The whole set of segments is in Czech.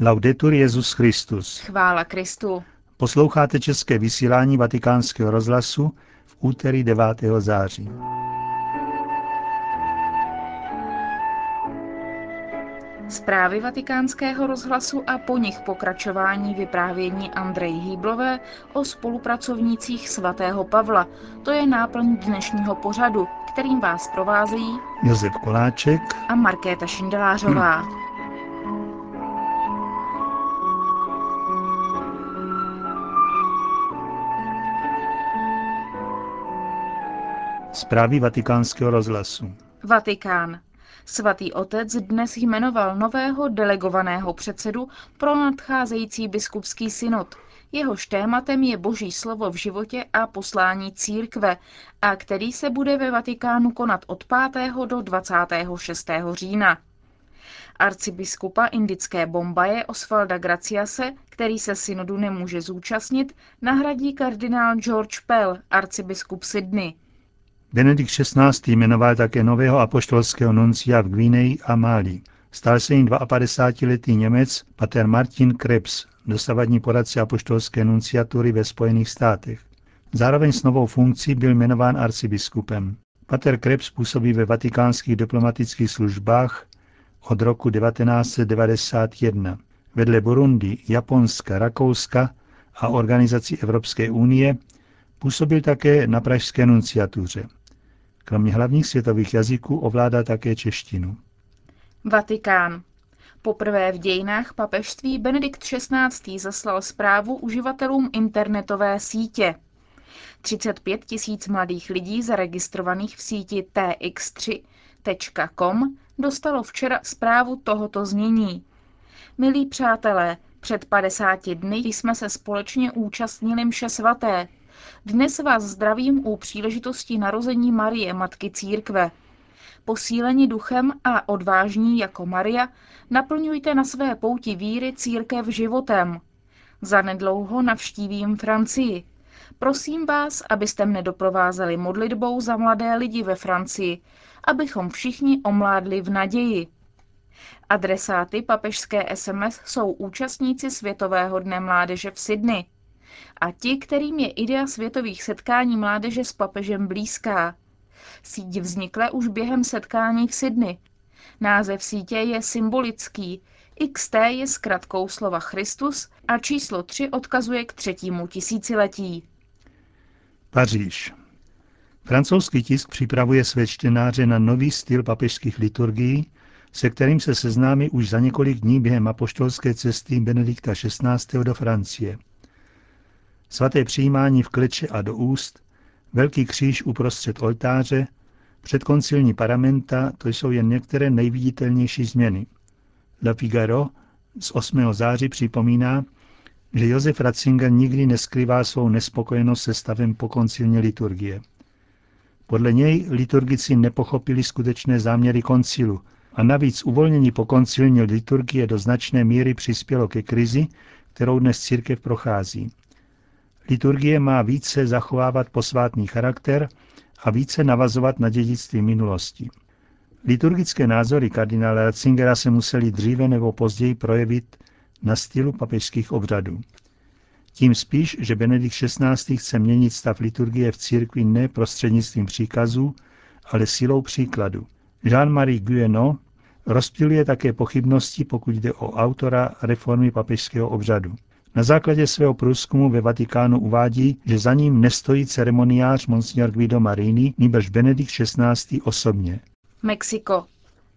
Laudetur Jezus Christus. Chvála Kristu. Posloucháte české vysílání Vatikánského rozhlasu v úterý 9. září. Zprávy vatikánského rozhlasu a po nich pokračování vyprávění Andrej Hýblové o spolupracovnících svatého Pavla. To je náplň dnešního pořadu, kterým vás provázejí Josef Koláček a Markéta Šindelářová. Hmm. Zprávy vatikánského rozhlasu. Vatikán. Svatý otec dnes jmenoval nového delegovaného předsedu pro nadcházející biskupský synod. Jehož tématem je boží slovo v životě a poslání církve, a který se bude ve Vatikánu konat od 5. do 26. října. Arcibiskupa indické Bombaje Osvalda Graciase, který se synodu nemůže zúčastnit, nahradí kardinál George Pell, arcibiskup Sydney. Benedikt XVI. jmenoval také nového apoštolského nuncia v Gvineji a Mali. Stal se jim 52-letý Němec pater Martin Krebs, dosavadní poradce apoštolské nunciatury ve Spojených státech. Zároveň s novou funkcí byl jmenován arcibiskupem. Pater Krebs působí ve vatikánských diplomatických službách od roku 1991. Vedle Burundi, Japonska, Rakouska a organizací Evropské unie působil také na pražské nunciatuře. Kromě hlavních světových jazyků ovládá také češtinu. Vatikán. Poprvé v dějinách papežství Benedikt XVI. zaslal zprávu uživatelům internetové sítě. 35 tisíc mladých lidí zaregistrovaných v síti tx3.com dostalo včera zprávu tohoto znění. Milí přátelé, před 50 dny jsme se společně účastnili mše svaté, dnes vás zdravím u příležitosti narození Marie, Matky Církve. Posíleni duchem a odvážní jako Maria, naplňujte na své pouti víry církev životem. Zanedlouho navštívím Francii. Prosím vás, abyste mne doprovázeli modlitbou za mladé lidi ve Francii, abychom všichni omládli v naději. Adresáty papežské SMS jsou účastníci Světového dne mládeže v Sydney a ti, kterým je idea světových setkání mládeže s papežem blízká. Síť vznikla už během setkání v Sydney. Název sítě je symbolický. XT je zkratkou slova Christus a číslo 3 odkazuje k třetímu tisíciletí. Paříž. Francouzský tisk připravuje své čtenáře na nový styl papežských liturgií, se kterým se seznámí už za několik dní během apoštolské cesty Benedikta XVI. do Francie svaté přijímání v kleče a do úst, velký kříž uprostřed oltáře, předkoncilní paramenta, to jsou jen některé nejviditelnější změny. La Figaro z 8. září připomíná, že Josef Ratzinger nikdy neskrývá svou nespokojenost se stavem pokoncilní liturgie. Podle něj liturgici nepochopili skutečné záměry koncilu a navíc uvolnění pokoncilní liturgie do značné míry přispělo ke krizi, kterou dnes církev prochází. Liturgie má více zachovávat posvátný charakter a více navazovat na dědictví minulosti. Liturgické názory kardinála Ratzingera se museli dříve nebo později projevit na stylu papežských obřadů. Tím spíš, že Benedikt XVI. chce měnit stav liturgie v církvi ne prostřednictvím příkazů, ale silou příkladu. Jean-Marie Guénon rozptiluje také pochybnosti, pokud jde o autora reformy papežského obřadu. Na základě svého průzkumu ve Vatikánu uvádí, že za ním nestojí ceremoniář Monsignor Guido Marini, nýbrž Benedikt XVI. osobně. Mexiko.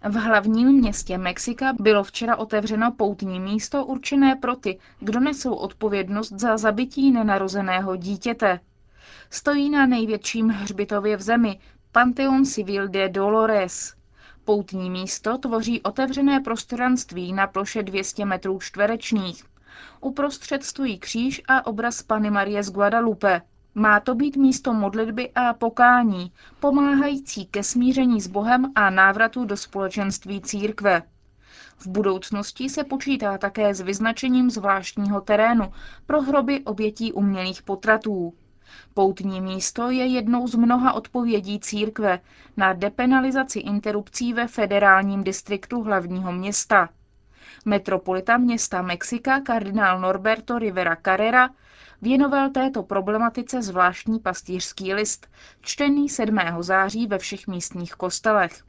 V hlavním městě Mexika bylo včera otevřeno poutní místo určené pro ty, kdo nesou odpovědnost za zabití nenarozeného dítěte. Stojí na největším hřbitově v zemi, Panteon Civil de Dolores. Poutní místo tvoří otevřené prostranství na ploše 200 metrů čtverečních. Uprostřed stojí kříž a obraz Pany Marie z Guadalupe. Má to být místo modlitby a pokání, pomáhající ke smíření s Bohem a návratu do společenství církve. V budoucnosti se počítá také s vyznačením zvláštního terénu pro hroby obětí umělých potratů. Poutní místo je jednou z mnoha odpovědí církve na depenalizaci interrupcí ve federálním distriktu hlavního města. Metropolita města Mexika kardinál Norberto Rivera Carrera věnoval této problematice zvláštní pastýřský list, čtený 7. září ve všech místních kostelech.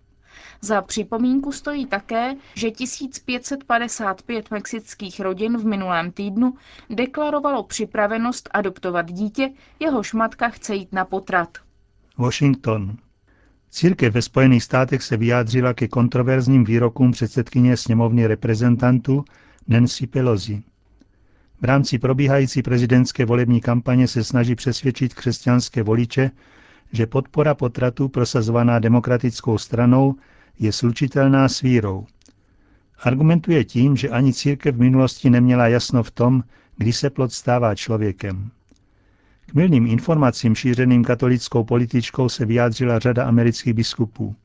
Za připomínku stojí také, že 1555 mexických rodin v minulém týdnu deklarovalo připravenost adoptovat dítě, jehož matka chce jít na potrat. Washington. Církev ve Spojených státech se vyjádřila ke kontroverzním výrokům předsedkyně sněmovny reprezentantů Nancy Pelosi. V rámci probíhající prezidentské volební kampaně se snaží přesvědčit křesťanské voliče, že podpora potratu prosazovaná demokratickou stranou je slučitelná s vírou. Argumentuje tím, že ani církev v minulosti neměla jasno v tom, kdy se plod stává člověkem. K milným informacím šířeným katolickou političkou se vyjádřila řada amerických biskupů.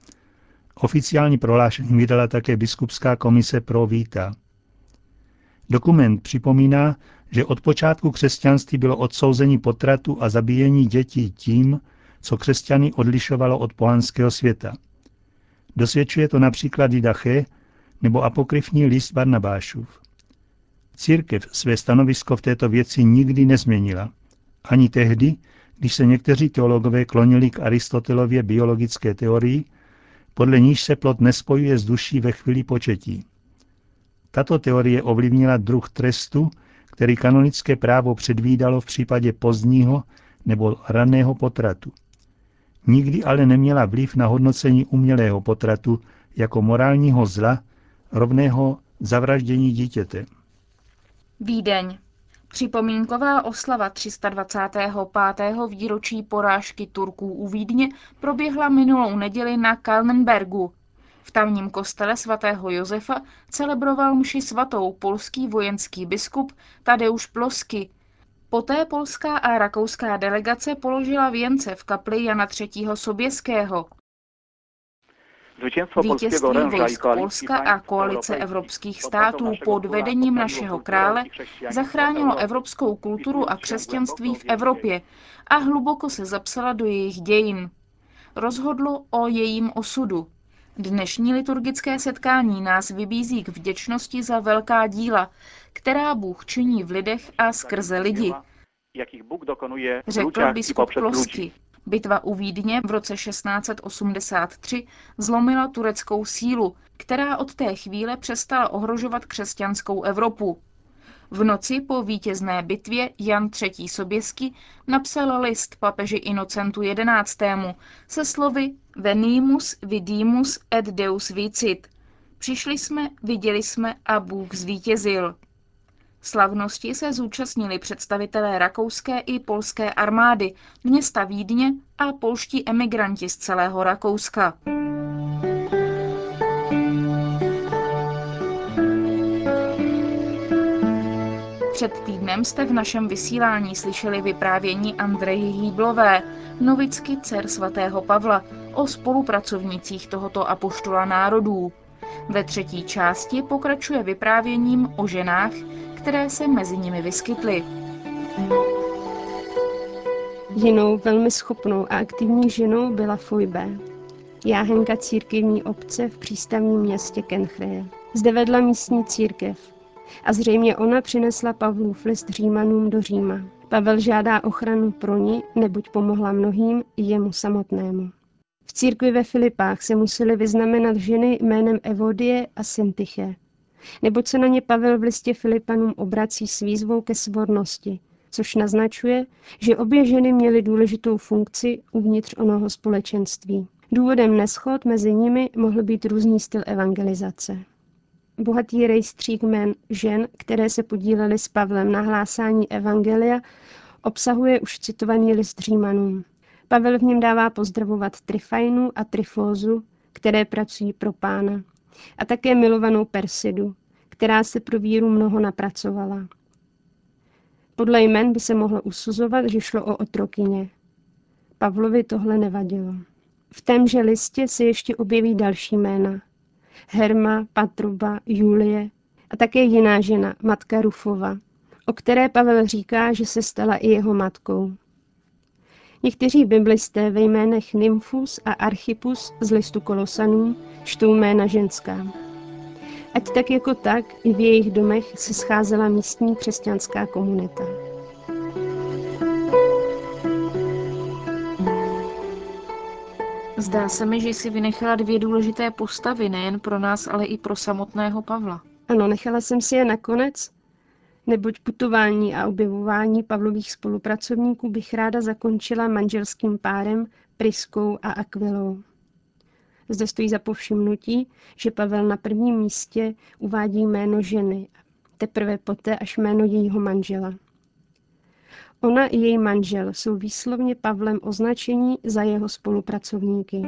Oficiální prohlášení vydala také biskupská komise pro víta. Dokument připomíná, že od počátku křesťanství bylo odsouzení potratu a zabíjení dětí tím, co křesťany odlišovalo od pohanského světa. Dosvědčuje to například Didache nebo apokryfní list Barnabášův. Církev své stanovisko v této věci nikdy nezměnila. Ani tehdy, když se někteří teologové klonili k Aristotelově biologické teorii, podle níž se plod nespojuje s duší ve chvíli početí. Tato teorie ovlivnila druh trestu, který kanonické právo předvídalo v případě pozdního nebo raného potratu. Nikdy ale neměla vliv na hodnocení umělého potratu jako morálního zla rovného zavraždění dítěte. Vídeň. Připomínková oslava 325. výročí porážky Turků u Vídně proběhla minulou neděli na Kalmenbergu. V tamním kostele svatého Josefa celebroval mši svatou polský vojenský biskup Tadeusz Plosky, Poté polská a rakouská delegace položila věnce v kapli Jana III. Soběského. Vítězství vojsk Polska a koalice evropských států pod vedením našeho krále zachránilo evropskou kulturu a křesťanství v Evropě a hluboko se zapsala do jejich dějin. Rozhodlo o jejím osudu. Dnešní liturgické setkání nás vybízí k vděčnosti za velká díla, která Bůh činí v lidech a skrze lidi. Řekl biskup Plosky. Bitva u Vídně v roce 1683 zlomila tureckou sílu, která od té chvíle přestala ohrožovat křesťanskou Evropu. V noci po vítězné bitvě Jan III. Soběsky napsal list papeži Inocentu XI. se slovy Venimus vidimus et Deus vicit. Přišli jsme, viděli jsme a Bůh zvítězil. Slavnosti se zúčastnili představitelé rakouské i polské armády, města Vídně a polští emigranti z celého Rakouska. Před týdnem jste v našem vysílání slyšeli vyprávění Andreji Hýblové, novicky dcer svatého Pavla, o spolupracovnících tohoto apoštola národů. Ve třetí části pokračuje vyprávěním o ženách, které se mezi nimi vyskytly. Jinou velmi schopnou a aktivní ženou byla Fujbe, jáhenka církevní obce v přístavním městě Kenchreje. Zde vedla místní církev a zřejmě ona přinesla Pavlův list Římanům do Říma. Pavel žádá ochranu pro ní, neboť pomohla mnohým i jemu samotnému. V církvi ve Filipách se museli vyznamenat ženy jménem Evodie a Syntyche, neboť se na ně Pavel v listě Filipanům obrací s výzvou ke svornosti, což naznačuje, že obě ženy měly důležitou funkci uvnitř onoho společenství. Důvodem neschod mezi nimi mohl být různý styl evangelizace. Bohatý rejstřík jmén žen, které se podílely s Pavlem na hlásání evangelia, obsahuje už citovaný list Římanům. Pavel v něm dává pozdravovat Trifajnu a Trifózu, které pracují pro pána a také milovanou Persidu, která se pro víru mnoho napracovala. Podle jmen by se mohlo usuzovat, že šlo o otrokyně. Pavlovi tohle nevadilo. V témže listě se ještě objeví další jména. Herma, Patruba, Julie a také jiná žena, matka Rufova, o které Pavel říká, že se stala i jeho matkou. Někteří biblisté ve jménech Nymfus a Archipus z listu Kolosanů čtou jména ženská. Ať tak jako tak i v jejich domech se scházela místní křesťanská komunita. Zdá se mi, že jsi vynechala dvě důležité postavy, nejen pro nás, ale i pro samotného Pavla. Ano, nechala jsem si je nakonec, neboť putování a objevování Pavlových spolupracovníků bych ráda zakončila manželským párem Priskou a Aquilou. Zde stojí za povšimnutí, že Pavel na prvním místě uvádí jméno ženy, teprve poté až jméno jejího manžela. Ona i její manžel jsou výslovně Pavlem označení za jeho spolupracovníky.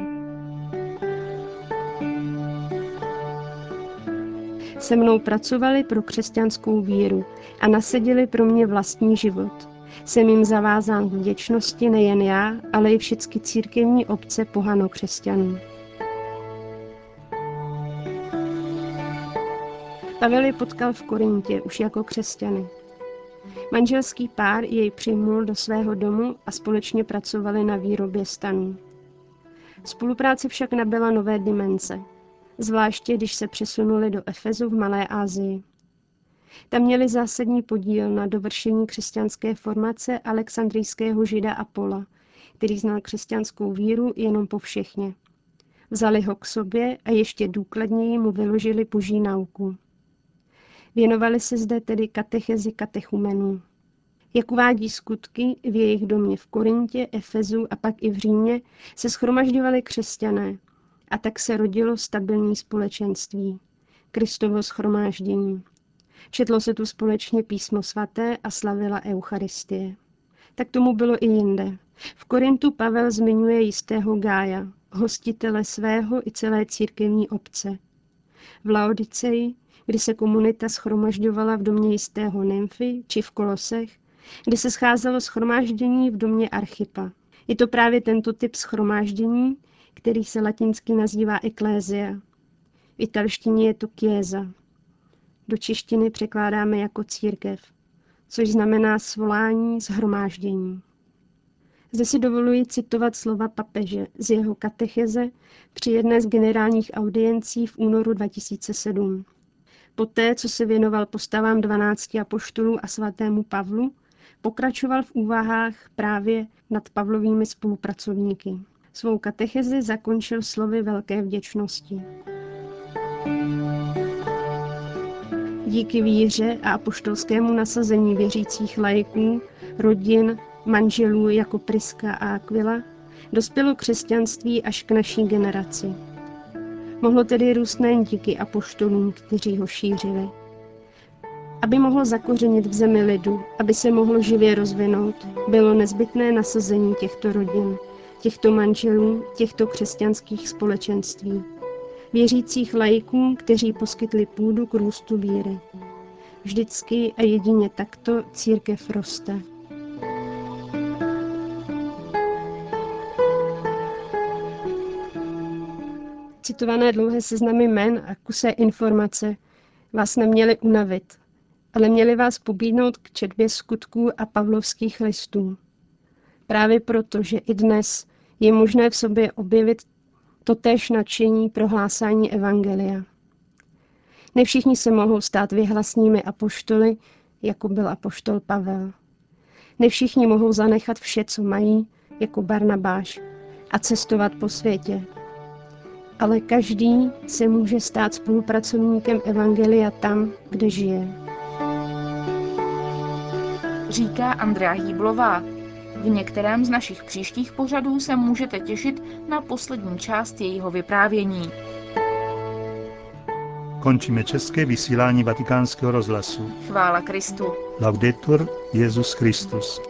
Se mnou pracovali pro křesťanskou víru a nasedili pro mě vlastní život. Jsem jim zavázán k vděčnosti nejen já, ale i všechny církevní obce pohano křesťanů. Pavel je potkal v Korintě už jako křesťany. Manželský pár jej přijmul do svého domu a společně pracovali na výrobě stanů. Spolupráce však nabyla nové dimenze, zvláště když se přesunuli do Efezu v Malé Asii. Tam měli zásadní podíl na dovršení křesťanské formace alexandrijského žida Apola, který znal křesťanskou víru jenom po všechně. Vzali ho k sobě a ještě důkladněji mu vyložili boží nauku. Věnovali se zde tedy katechezi katechumenů. Jak uvádí skutky, v jejich domě v Korintě, Efezu a pak i v Římě se schromažďovali křesťané a tak se rodilo stabilní společenství, Kristovo schromáždění. Četlo se tu společně písmo svaté a slavila Eucharistie. Tak tomu bylo i jinde. V Korintu Pavel zmiňuje jistého Gája, hostitele svého i celé církevní obce. V Laodiceji kdy se komunita schromažďovala v domě jistého nymfy či v Kolosech, kdy se scházelo schromáždění v domě Archipa. Je to právě tento typ schromáždění, který se latinsky nazývá eklézia. V italštině je to chiesa. Do češtiny překládáme jako církev, což znamená svolání, zhromáždění. Zde si dovoluji citovat slova papeže z jeho katecheze při jedné z generálních audiencí v únoru 2007. Poté, co se věnoval postavám 12 apoštolů a svatému Pavlu, pokračoval v úvahách právě nad Pavlovými spolupracovníky. Svou katechezi zakončil slovy velké vděčnosti. Díky víře a apoštolskému nasazení věřících lajků, rodin, manželů jako Priska a Aquila, dospělo křesťanství až k naší generaci. Mohlo tedy růst nejen díky apoštolům, kteří ho šířili. Aby mohlo zakořenit v zemi lidu, aby se mohlo živě rozvinout, bylo nezbytné nasazení těchto rodin, těchto manželů, těchto křesťanských společenství. Věřících lajků, kteří poskytli půdu k růstu víry. Vždycky a jedině takto církev roste. Citované dlouhé seznamy men a kusé informace vás neměly unavit, ale měly vás pobídnout k četbě skutků a pavlovských listů. Právě proto, že i dnes je možné v sobě objevit totéž nadšení pro hlásání Evangelia. Ne všichni se mohou stát vyhlasnými apoštoly, jako byl apoštol Pavel. Ne všichni mohou zanechat vše, co mají, jako Barnabáš, a cestovat po světě, ale každý se může stát spolupracovníkem Evangelia tam, kde žije. Říká Andrea Hýblová. V některém z našich příštích pořadů se můžete těšit na poslední část jejího vyprávění. Končíme české vysílání vatikánského rozhlasu. Chvála Kristu. Laudetur Jezus Christus.